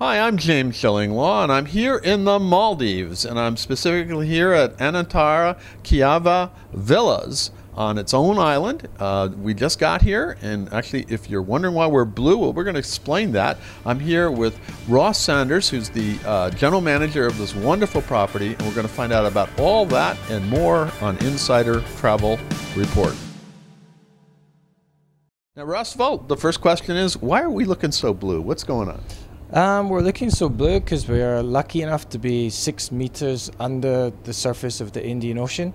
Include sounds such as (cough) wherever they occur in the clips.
Hi, I'm James Shillinglaw, and I'm here in the Maldives, and I'm specifically here at Anantara Kihavah Villas on its own island. Uh, we just got here, and actually, if you're wondering why we're blue, well, we're going to explain that. I'm here with Ross Sanders, who's the uh, general manager of this wonderful property, and we're going to find out about all that and more on Insider Travel Report. Now, Ross Volt, the first question is why are we looking so blue? What's going on? Um, we're looking so blue because we are lucky enough to be six meters under the surface of the Indian Ocean.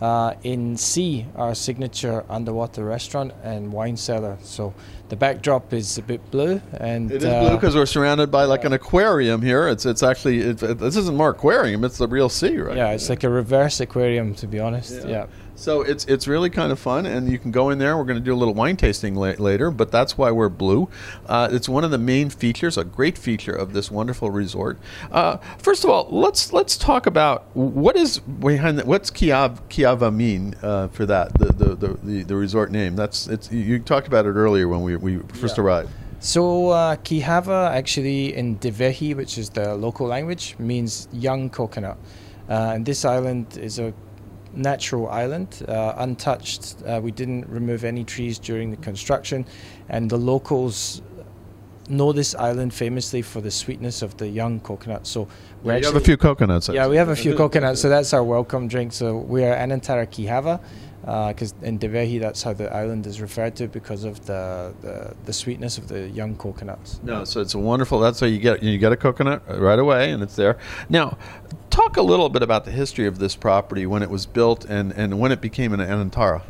Uh, in Sea, our signature underwater restaurant and wine cellar. So the backdrop is a bit blue, and it is uh, blue because we're surrounded by like an aquarium here. It's it's actually it, this isn't more aquarium; it's the real sea, right? Yeah, it's like a reverse aquarium, to be honest. yeah. yeah. So it's it's really kind of fun, and you can go in there. We're going to do a little wine tasting la- later, but that's why we're blue. Uh, it's one of the main features, a great feature of this wonderful resort. Uh, first of all, let's let's talk about what is behind that. What's Kihavah, Kihavah mean uh, for that? The, the the, the the resort name. That's it's. You talked about it earlier when we we first yeah. arrived. So uh, Kihavah actually in Dhivehi, which is the local language, means young coconut. Uh, and this island is a natural island, uh, untouched. Uh, we didn't remove any trees during the construction, and the locals know this island famously for the sweetness of the young coconut. So we have a few coconuts. Yeah, we have a few coconuts. So that's our welcome drink. So we are Anantara Kihavah because uh, in Dhivehi that's how the island is referred to because of the, the, the sweetness of the young coconuts. No, so it's wonderful. That's how you get you get a coconut right away, and it's there. Now, talk a little bit about the history of this property when it was built and, and when it became an Anantara.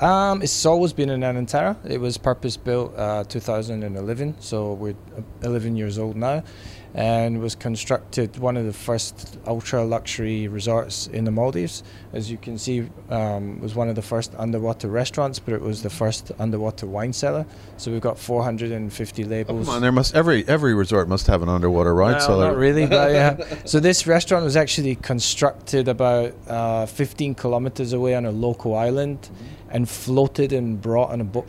Um, it's always been an Anantara. It was purpose built uh, 2011, so we're 11 years old now and was constructed one of the first ultra luxury resorts in the Maldives. As you can see, um, was one of the first underwater restaurants, but it was the first underwater wine cellar. So we've got 450 labels. Oh, come on, there must every every resort must have an underwater wine no, cellar. Not really, but yeah. (laughs) so this restaurant was actually constructed about uh, 15 kilometers away on a local island, mm-hmm. and floated and brought on a boat,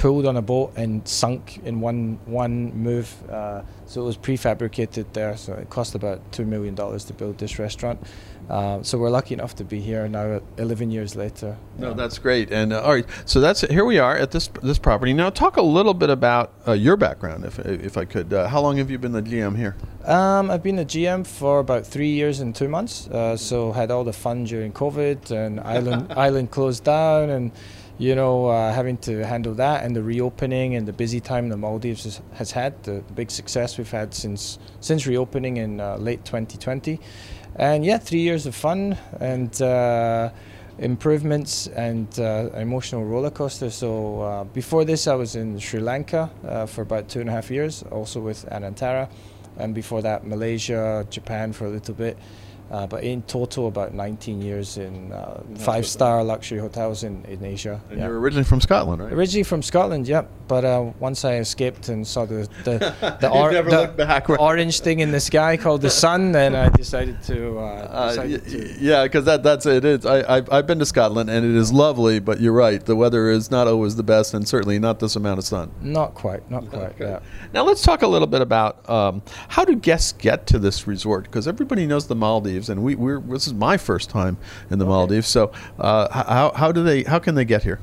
pulled on a boat and sunk in one one move. Uh, so it was prefabricated there. So it cost about two million dollars to build this restaurant. Uh, so we're lucky enough to be here now, 11 years later. No, that's great. And uh, all right, so that's here we are at this this property. Now, talk a little bit about uh, your background, if if I could. Uh, how long have you been the GM here? Um, I've been the GM for about three years and two months. Uh, so had all the fun during COVID and (laughs) island island closed down and you know, uh, having to handle that and the reopening and the busy time the Maldives has, has had, the, the, big success we've had since since reopening in uh, late 2020, and yeah, three years of fun and uh, improvements and uh, emotional roller coaster. So uh, before this, I was in Sri Lanka uh, for about two and a half years, also with Anantara, and before that, Malaysia, Japan for a little bit. Uh, but in total, about 19 years in uh, five star luxury hotels in, in Asia. And you're originally from Scotland, right? Originally from Scotland, yep. But uh, once I escaped and saw the the, (laughs) the, or- the orange thing in the sky called the sun, then I decided to. Uh, uh, decided to yeah, because that, that's it. It's, I, I've, I've been to Scotland and it is lovely, but you're right. The weather is not always the best and certainly not this amount of sun. Not quite, not quite. Okay. Yeah. Now let's talk a little bit about um, how do guests get to this resort? Because everybody knows the Maldives and we, we're this is my first time in the okay. Maldives. So uh, how how do they how can they get here?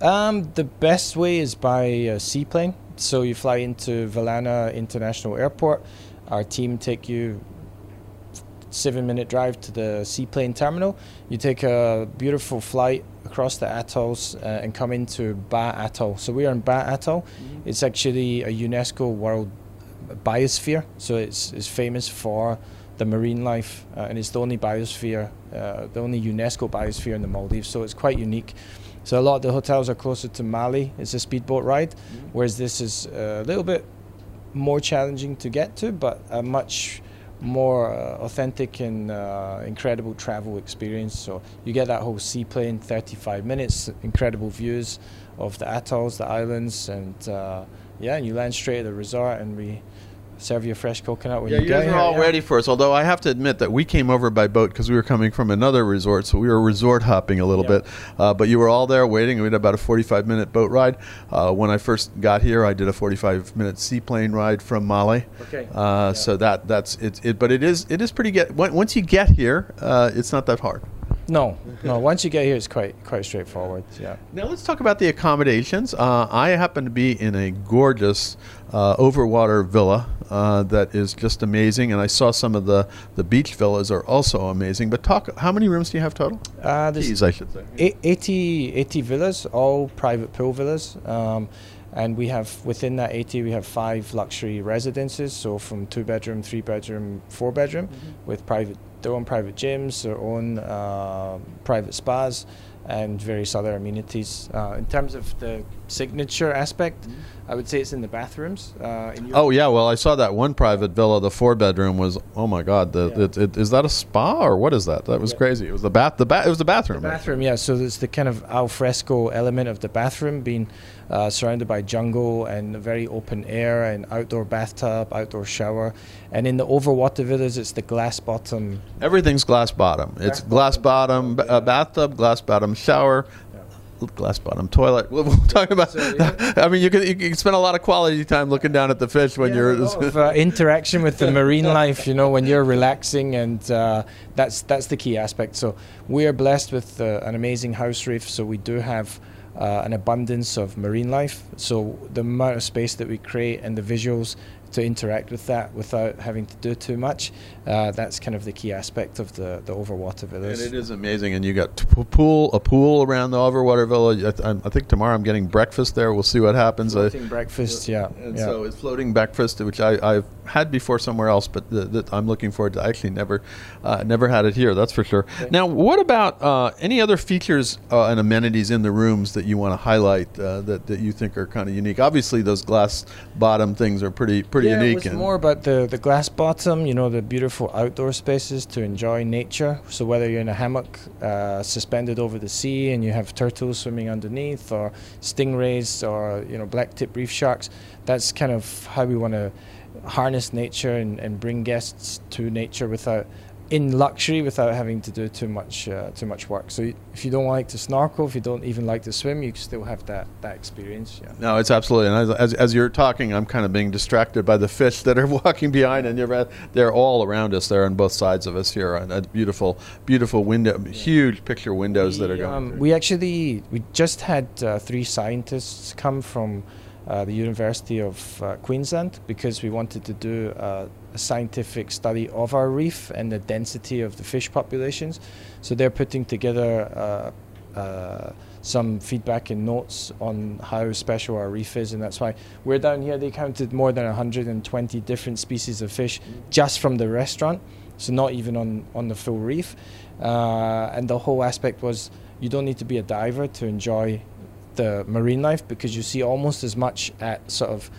Um, the best way is by seaplane. So you fly into Velana International Airport. Our team take you seven minute drive to the seaplane terminal. You take a beautiful flight across the atolls uh, and come into Ba Atoll. So we are in Ba Atoll. Mm-hmm. It's actually a UNESCO World Biosphere. So it's, it's famous for the marine life, uh, and it's the only biosphere, uh, the only UNESCO biosphere in the Maldives. So it's quite unique. So a lot of the hotels are closer to Malé. It's a speedboat ride, mm-hmm. whereas this is a little bit more challenging to get to, but a much more uh, authentic and uh, incredible travel experience. So you get that whole seaplane, 35 minutes, incredible views of the atolls, the islands, and uh, yeah, and you land straight at the resort, and we serve you a fresh coconut when Yeah, you you get guys here. are all yeah. ready for us. Although I have to admit that we came over by boat because we were coming from another resort, so we were resort hopping a little Yeah. bit. Uh, but you were all there waiting. We had about a 45 minute boat ride. Uh, when I first got here, I did a 45 minute seaplane ride from Malé. Okay. Uh, So that that's it, it. But it is it is pretty get. Once you get here, uh, it's not that hard. No, no. Once you get here, it's quite quite straightforward. Yeah. Now let's talk about the accommodations. Uh, I happen to be in a gorgeous uh, overwater villa uh, that is just amazing, and I saw some of the the beach villas are also amazing. But talk, how many rooms do you have total? Uh, Keys, I should say. eight- 80, 80 villas, all private pool villas. Um, and we have within that 80, we have five luxury residences. So from two bedroom, three bedroom, four bedroom, with private their own private gyms, their own uh, private spas, and various other amenities. Uh, in terms of the signature aspect, I would say it's in the bathrooms. Uh, in Oh yeah, well I saw that one private villa. The four bedroom was oh my god. The, Yeah. it, it, is that a spa or what is that? That was Yeah. crazy. It was the bath. The bath. It was the bathroom. The bathroom, yeah. So there's the kind of al fresco element of the bathroom being uh, surrounded by jungle and very open air and outdoor bathtub, outdoor shower. And in the overwater villas, it's the glass bottom. Everything's glass bottom. It's glass bottom ba- uh, bathtub, glass bottom shower, glass bottom toilet. We'll, (laughs) we'll talk about. So, yeah. I mean, you can you can spend a lot of quality time looking down at the fish when you're. a of, uh, interaction with the marine (laughs) life, you know, when you're relaxing, and uh, that's that's the key aspect. So we are blessed with uh, an amazing house reef, so we do have uh, an abundance of marine life. So the amount of space that we create and the visuals to interact with that without having to do too much, uh, that's kind of the key aspect of the the overwater and it is amazing, and you got t- pool a pool around the overwater villa. I, th- I think tomorrow I'm getting breakfast there. We'll see what happens. I- Floating breakfast, yeah, And yeah. so it's floating breakfast, which I, I've had before somewhere else, but th- I'm looking forward to. I actually never, uh, never had it here. That's for sure. Okay. Now, what about uh, any other features uh, and amenities in the rooms that you want to highlight uh, that that you think are kind of unique? Obviously, those glass bottom things are pretty pretty yeah, unique. It was more about the, the glass bottom, you know, the beautiful outdoor spaces to enjoy nature. So whether you're in a hammock uh, suspended over the sea and you have turtles swimming underneath, or stingrays, or you know black tip reef sharks, that's kind of how we want to harness nature and, and bring guests to nature without in luxury without having to do too much uh, too much work. So if you don't like to snorkel, if you don't even like to swim, you still have that that experience. Yeah. No, it's absolutely. And as, as, as you're talking, I'm kind of being distracted by the fish that are (laughs) walking behind, and you're, they're all around us. They're on both sides of us here. A beautiful, beautiful window, huge picture windows that are going. um, we actually we just had uh, three scientists come from uh, the University of uh, Queensland because we wanted to do uh, a scientific study of our reef and the density of the fish populations. So they're putting together uh, uh, some feedback and notes on how special our reef is, and that's why we're down here. They counted more than 120 different species of fish just from the restaurant, so not even on on the full reef. Uh, and the whole aspect was you don't need to be a diver to enjoy the marine life because you see almost as much at sort of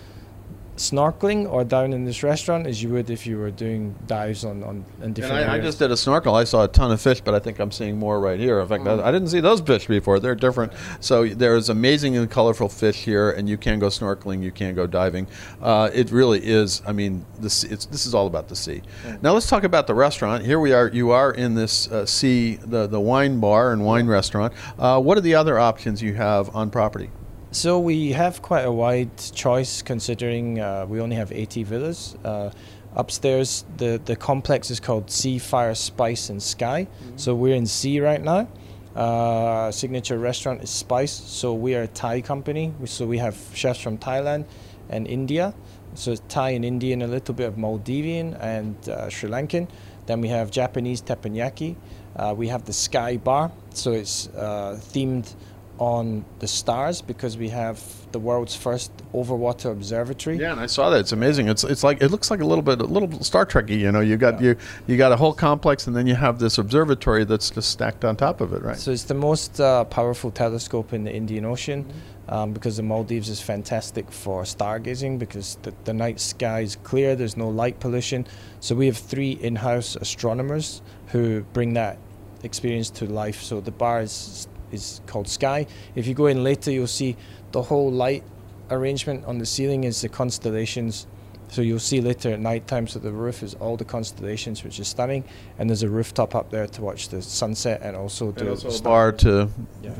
snorkeling or down in this restaurant as you would if you were doing dives on on in And different I, I areas. just did a snorkel. I saw a ton of fish, but I think I'm seeing more right here. In fact, Mm. I didn't see those fish before. They're different. So there's amazing and colorful fish here, and you can go snorkeling. You can go diving. Uh, it really is. I mean, this it's this is all about the sea. Now let's talk about the restaurant. Here we are. You are in this uh, sea, the the wine bar and wine restaurant. Uh, what are the other options you have on property? So we have quite a wide choice considering uh, we only have 80 villas. Uh, upstairs, the, the complex is called Sea, Fire, Spice, and Sky. So we're in Sea right now. Uh, signature restaurant is Spice. So we are a Thai company. So we have chefs from Thailand and India. So it's Thai and Indian, a little bit of Maldivian and uh, Sri Lankan. Then we have Japanese teppanyaki. Uh, we have the Sky Bar. So it's uh, themed on the stars because we have the world's first overwater observatory. Yeah, and I saw that. It's amazing. It's it's like it looks like a little bit a little Star Trekky. You know, you got Yeah. you you got a whole complex, and then you have this observatory that's just stacked on top of it, right? So it's the most uh, powerful telescope in the Indian Ocean um, because the Maldives is fantastic for stargazing because the, the night sky is clear, there's no light pollution. So we have three in house astronomers who bring that experience to life. So the bar is, is called Sky. If you go in later, you'll see the whole light arrangement on the ceiling is the constellations So you'll see later at night time. So the roof is all the constellations, which is stunning, and there's a rooftop up there to watch the sunset and also do also a star- bar to Yeah.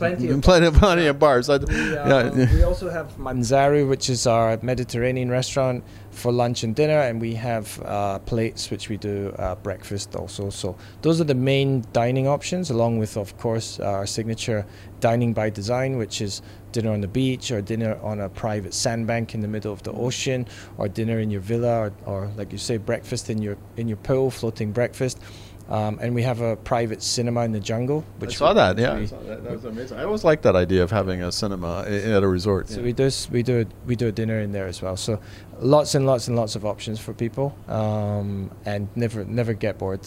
Plenty of plenty, plenty of bars. We, yeah, uh, we also have Manzaru, which is our Mediterranean restaurant for lunch and dinner, and we have uh, plates, which we do uh, breakfast also. So those are the main dining options, along with, of course, our signature dining by design, which is dinner on the beach or dinner on a private sandbank in the middle of the ocean, or dinner in your villa, or, or like you say, breakfast in your in your pool, floating breakfast. Um, and we have a private cinema in the jungle. I Which saw that. Yeah, I saw that. that was amazing. I always liked that idea of having a cinema at a resort. So yeah. we do we do we do a dinner in there as well. So lots and lots and lots of options for people, um, and never never get bored.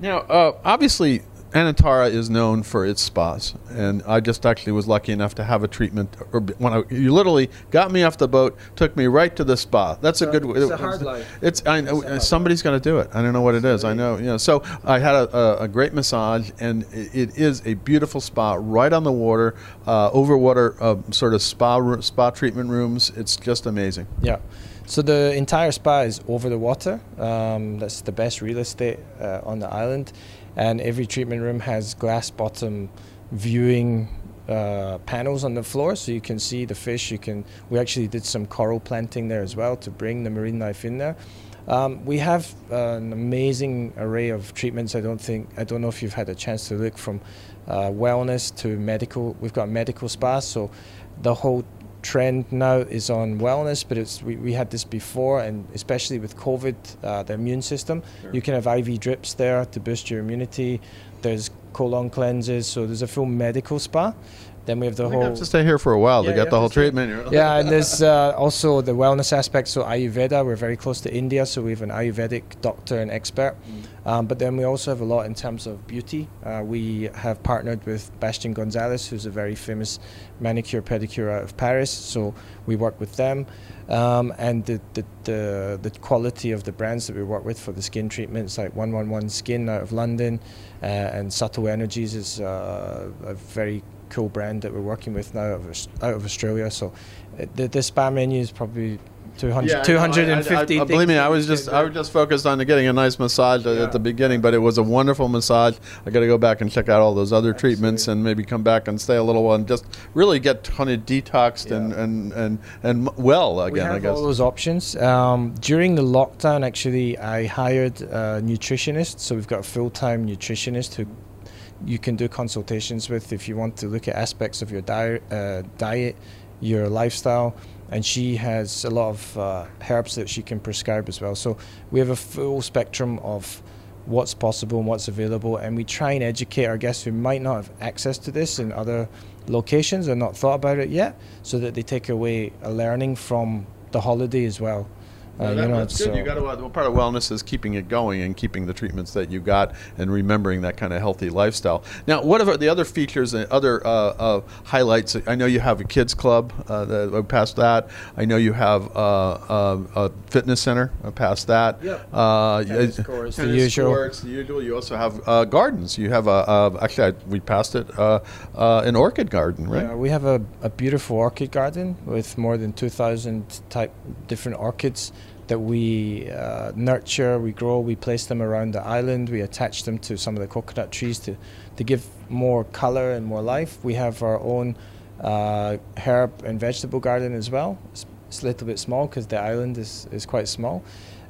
Now, uh, obviously, Anantara is known for its spas, and I just actually was lucky enough to have a treatment. Or when I, you literally got me off the boat, took me right to the spa. That's a good. it's a hard life. It's I It's a somebody's going to do it. I don't know what it is. I know you know. So I had a, a, a great massage, and it, it is a beautiful spa right on the water, uh, over water, uh, sort of spa spa treatment rooms. It's just amazing. Yeah. So the entire spa is over the water. Um, that's the best real estate uh, on the island, and every treatment room has glass bottom viewing uh, panels on the floor, so you can see the fish. You can. We actually did some coral planting there as well to bring the marine life in there. Um, we have uh, an amazing array of treatments. I don't think I don't know if you've had a chance to look from uh, wellness to medical. We've got medical spas, so the whole trend now is on wellness, but it's we, we had this before, and especially with COVID, uh, the immune system, Sure. you can have IV drips there to boost your immunity. There's colon cleanses, so there's a full medical spa. Then we have the I whole have to stay here for a while Yeah, to get yeah, the whole treatment. yeah, and there's uh, also the wellness aspect. So Ayurveda, we're very close to India, so we have an Ayurvedic doctor and expert. Um, but then we also have a lot in terms of beauty. Uh, we have partnered with Bastien Gonzalez, who's a very famous manicure pedicure out of Paris. So we work with them, um, and the, the the the quality of the brands that we work with for the skin treatments, like One One One Skin out of London, uh, and Subtle Energies is uh, a very cool brand that we're working with now out of, out of Australia. So uh, the, the spa menu is probably 200, Yeah, I. I- 250 I, I, believe me, I was just I was just focused on getting a nice massage at- Yeah. at the beginning, but it was a wonderful massage. I got to go back and check out all those other treatments and maybe come back and stay a little while and just really get kind of detoxed and, Yeah. and, and, and m- well we again. have I guess. all those options. Um, during the lockdown, actually, I hired a nutritionist. So we've got a full-time nutritionist who you can do consultations with if you want to look at aspects of your diet, uh, diet, your lifestyle, and she has a lot of uh, herbs that she can prescribe as well. So we have a full spectrum of what's possible and what's available, and we try and educate our guests who might not have access to this in other locations or not thought about it yet, so that they take away a learning from the holiday as well. Yeah, Uh, that- you know, that's so good. You got to. Uh, well, part of wellness is keeping it going and keeping the treatments that you got and remembering that kind of healthy lifestyle. Now, what are the other features and other uh, uh, highlights? I know you have a kids club. Uh, that, uh, past that, I know you have uh, uh, a fitness center. Uh, past that, Yep. uh, Tennis courts, the usual. courts, the usual. You also have uh, gardens. You have a uh, actually I, we passed it uh, uh, an orchid garden, right? Yeah, we have a, a beautiful orchid garden with more than 2,000 type different orchids that we uh, nurture, we grow, we place them around the island, we attach them to some of the coconut trees to, to give more color and more life. We have our own uh, herb and vegetable garden as well. It's, it's a little bit small because the island is, is quite small.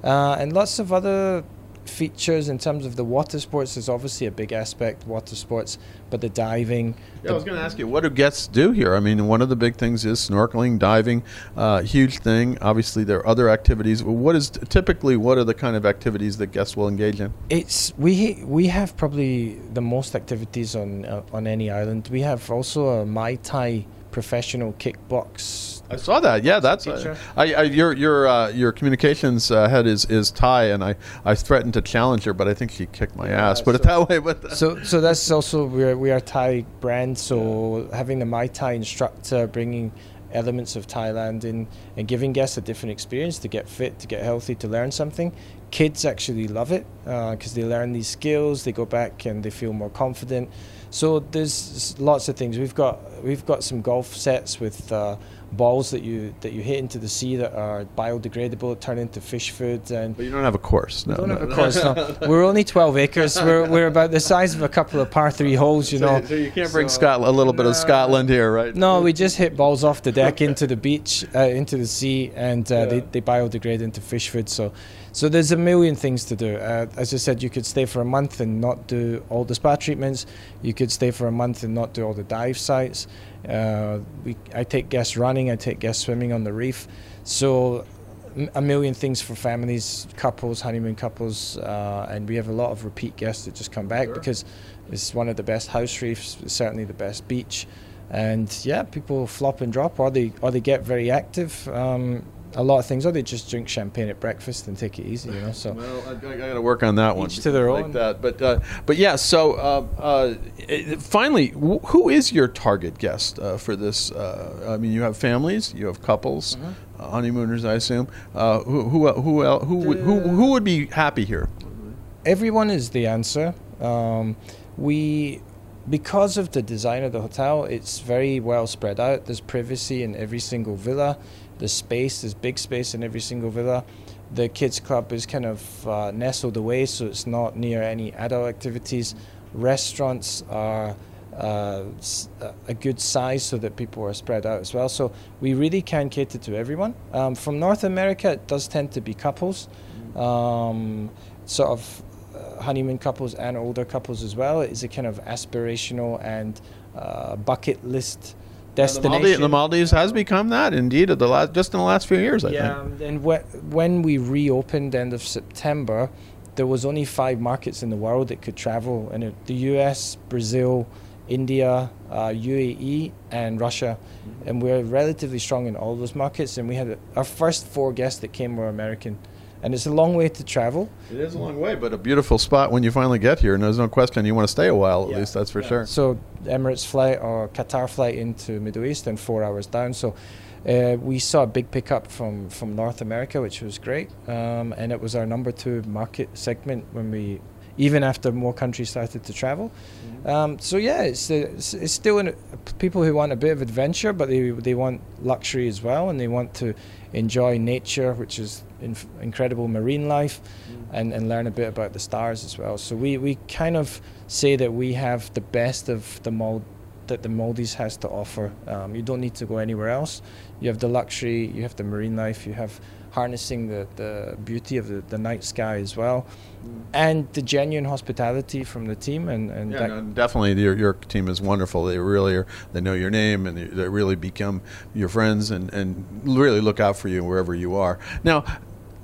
Uh, and lots of other features in terms of the water sports is obviously a big aspect, water sports, but the diving. Yeah, I was going to ask you, what do guests do here? I mean, one of the big things is snorkeling, diving, uh, huge thing. Obviously, there are other activities. What is typically what are the kind of activities that guests will engage in? It's we we have probably the most activities on uh, on any island. We have also a Muay Thai professional kickbox. I saw that. Yeah, that's Teacher. I, I, your your uh, your communications uh, head is is Thai, and I, I threatened to challenge her, but I think she kicked my Yeah, ass. Put it so- that way. But So so that's also we are we are Thai brand. So having the Muay Thai instructor bringing elements of Thailand in and giving guests a different experience to get fit, to get healthy, to learn something. Kids actually love it because they learn these skills. They go back and they feel more confident. So there's lots of things. We've got we've got some golf sets with uh, balls that you that you hit into the sea that are biodegradable, turn into fish food, and But you don't have a course. No, don't no, have a no. course. No. (laughs) We're only 12 acres. We're, we're about the size of a couple of par three holes, you know. So, so you can't bring So- Scotland, a little bit of Scotland here, right? No, we just hit balls off the deck into the beach, uh, into the sea, and uh, they, they biodegrade into fish food. So, so there's a million things to do. Uh, as I said, you could stay for a month and not do all the spa treatments. You could stay for a month and not do all the dive sites. Uh, we, I take guests running. I take guests swimming on the reef. So, a million things for families, couples, honeymoon couples, uh, and we have a lot of repeat guests that just come back Sure. because it's one of the best house reefs, certainly the best beach and yeah, people flop and drop, or they or they get very active. Um, a lot of things, or they just drink champagne at breakfast and take it easy, you know. So Well, I, I got to work on that one. Each to their own. like. That, but uh, but yeah. So uh, uh, finally, wh- who is your target guest uh, for this? Uh, I mean, you have families, you have couples, Mm-hmm. uh, honeymooners, I assume. Uh, who who who el- who would, who who would be happy here? everyone is the answer. Um, we, because of the design of the hotel, it's very well spread out. There's privacy in every single villa. There's space. There's big space in every single villa. The kids club is kind of uh, nestled away, so it's not near any adult activities. Restaurants are uh, a good size so that people are spread out as well. So we really can cater to everyone. Um, from North America, it does tend to be couples, um, sort of uh, honeymoon couples and older couples as well. It's a kind of aspirational and uh, bucket list The, destination. Maldives, the Maldives has become that indeed. The last, just in the last few years, I yeah, think. and whe- when we reopened end of September, there was only five markets in the world that could travel, and it, the U.S., Brazil, India, uh, UAE, and Russia, Mm-hmm. and we're relatively strong in all those markets. And we had our first four guests that came were American, and it's a long way to travel. It is a long way, but a beautiful spot when you finally get here. And there's no question you want to stay a while at Yeah. least. That's for Yeah. sure. So Emirates flight or Qatar flight into Middle East and four hours down. So uh, we saw a big pickup from from North America, which was great, um, and it was our number two market segment when we. Even after more countries started to travel, um, so yeah, it's, it's it's still in, people who want a bit of adventure, but they they want luxury as well, and they want to enjoy nature, which is inf- incredible marine life, and, and learn a bit about the stars as well. So we, we kind of say that we have the best of the Mal- that the Maldives has to offer. Um, you don't need to go anywhere else. You have the luxury, you have the marine life, you have harnessing the, the beauty of the, the night sky as well, and the genuine hospitality from the team. And, and Yeah, no, definitely. Your, your team is wonderful. They really are. They know your name, and they, they really become your friends, and, and really look out for you wherever you are. Now,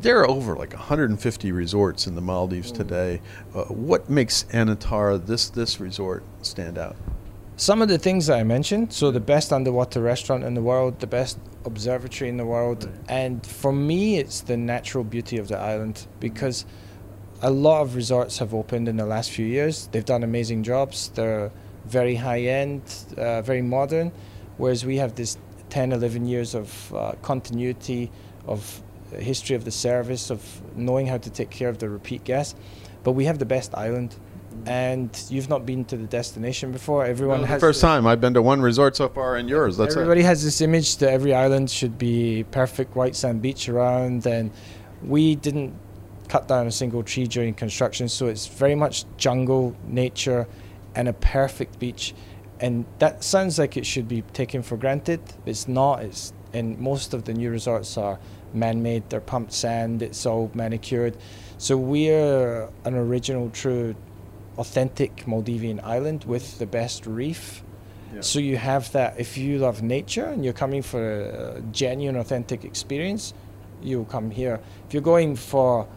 there are over like 150 resorts in the Maldives today. Uh, what makes Anantara this this resort stand out? Some of the things that I mentioned, so the best underwater restaurant in the world, the best observatory in the world, and for me, it's the natural beauty of the island because a lot of resorts have opened in the last few years. They've done amazing jobs. They're very high end, uh, very modern, whereas we have this 10, 11 years of uh, continuity, of history of the service, of knowing how to take care of the repeat guests. But we have the best island. And you've not been to the destination before. Everyone the has first time I've been to one resort so far, and yours. That's Everybody has this image that every island should be perfect white sand beach around, and we didn't cut down a single tree during construction, so it's very much jungle, nature, and a perfect beach. And that sounds like it should be taken for granted. It's not. It's and most of the new resorts are man-made. They're pumped sand. It's all manicured. So we're an original, true, authentic Maldivian island with the best reef. Yeah. So you have that. If you love nature and you're coming for a genuine, authentic experience, you'll come here. If you're going for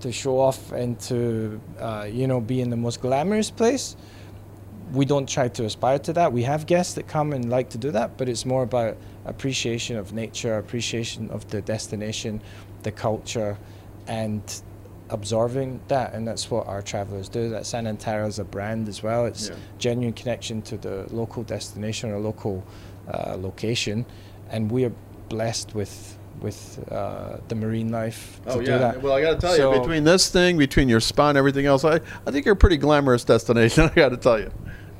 to show off and to uh, you know be in the most glamorous place, we don't try to aspire to that. We have guests that come and like to do that, but it's more about appreciation of nature, appreciation of the destination, the culture, and absorbing that. And that's what our travelers do. That's Anantara is a brand as well. It's Yeah. genuine connection to the local destination or local uh, location, and we are blessed with with uh, the marine life to Oh do yeah. that. Well, I got to tell So- you, between this thing, between your spa and everything else, I, I think you're a pretty glamorous destination. (laughs) I got to tell you.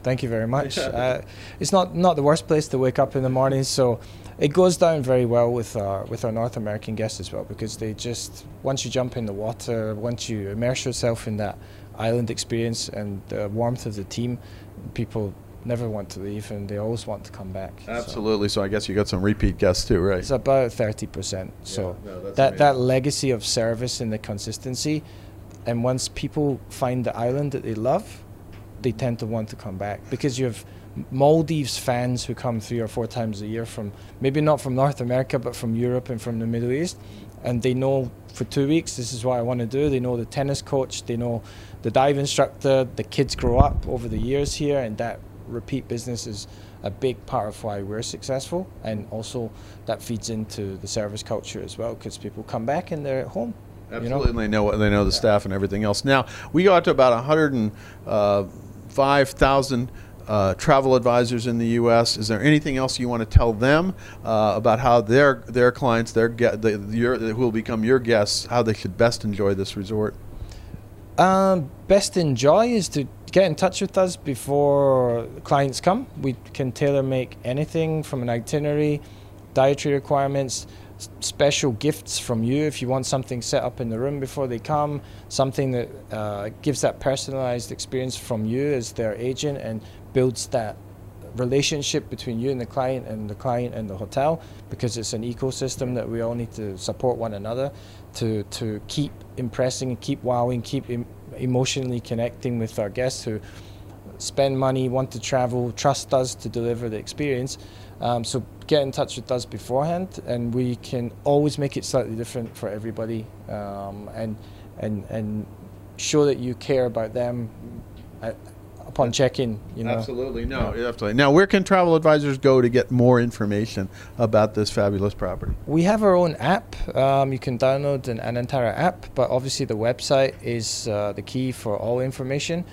Thank you very much. (laughs) uh, it's not not the worst place to wake up in the morning, so it goes down very well with our with our North American guests as well because they just once you jump in the water, once you immerse yourself in that island experience and the warmth of the team, people never want to leave and they always want to come back. Absolutely. So, so I guess you got some repeat guests too, right? It's about thirty percent. So yeah, no, that amazing. that legacy of service and the consistency, and once people find the island that they love, they tend to want to come back because you have Maldives fans who come three or four times a year from maybe not from North America but from Europe and from the Middle East, and they know for two weeks this is what I want to do. They know the tennis coach, they know the dive instructor. The kids grow up over the years here, and that repeat business is a big part of why we're successful, and also that feeds into the service culture as well because people come back and they're at home. Absolutely, you know? they know they know the yeah. staff and everything else. Now we got to about 105,000 uh, travel advisors in the U.S. Is there anything else you want to tell them uh, about how their their clients, their the, who will become your guests, how they should best enjoy this resort? Um, best enjoy is to get in touch with us before clients come. We can tailor make anything from an itinerary, dietary requirements, special gifts from you if you want something set up in the room before they come, something that uh, gives that personalized experience from you as their agent and builds that relationship between you and the client and the client and the hotel because it's an ecosystem that we all need to support one another to to keep impressing keep wowing keep em- emotionally connecting with our guests who spend money want to travel trust us to deliver the experience. Um, so get in touch with us beforehand and we can always make it slightly different for everybody um, and and and show that you care about them at, upon check-in. You know, absolutely no, yeah. absolutely. Now, where can travel advisors go to get more information about this fabulous property? We have our own app. Um, you can download an entire app, but obviously the website is uh, the key for all information.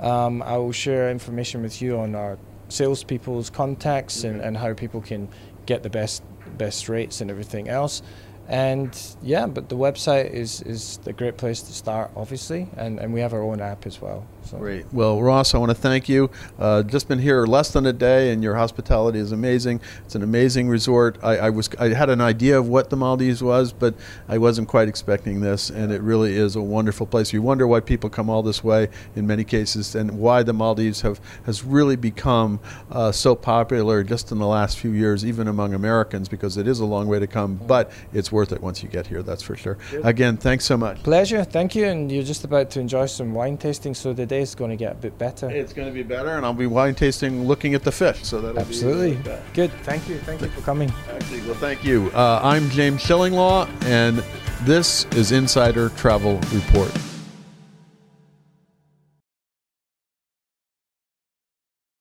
Um, I will share information with you on our salespeople's contacts and, and how people can get the best best rates and everything else and yeah, but the website is is a great place to start, obviously, and, and we have our own app as well. So. Great. Well, Ross, I want to thank you. Uh, just been here less than a day, and your hospitality is amazing. It's an amazing resort. I, I, was I had an idea of what the Maldives was, but I wasn't quite expecting this, and it really is a wonderful place. You wonder why people come all this way in many cases, and why the Maldives have has really become uh, so popular just in the last few years, even among Americans, because it is a long way to come, but it's worth it once you get here, that's for sure. Again, thanks so much. Pleasure, thank you. And you're just about to enjoy some wine tasting, so the day is going to get a bit better. It's going to be better, and I'll be wine tasting looking at the fish. So that absolutely be, uh, good. Thank you, thank you for coming. Actually, well, thank you. Uh, I'm James Shillinglaw, and this is Insider Travel Report.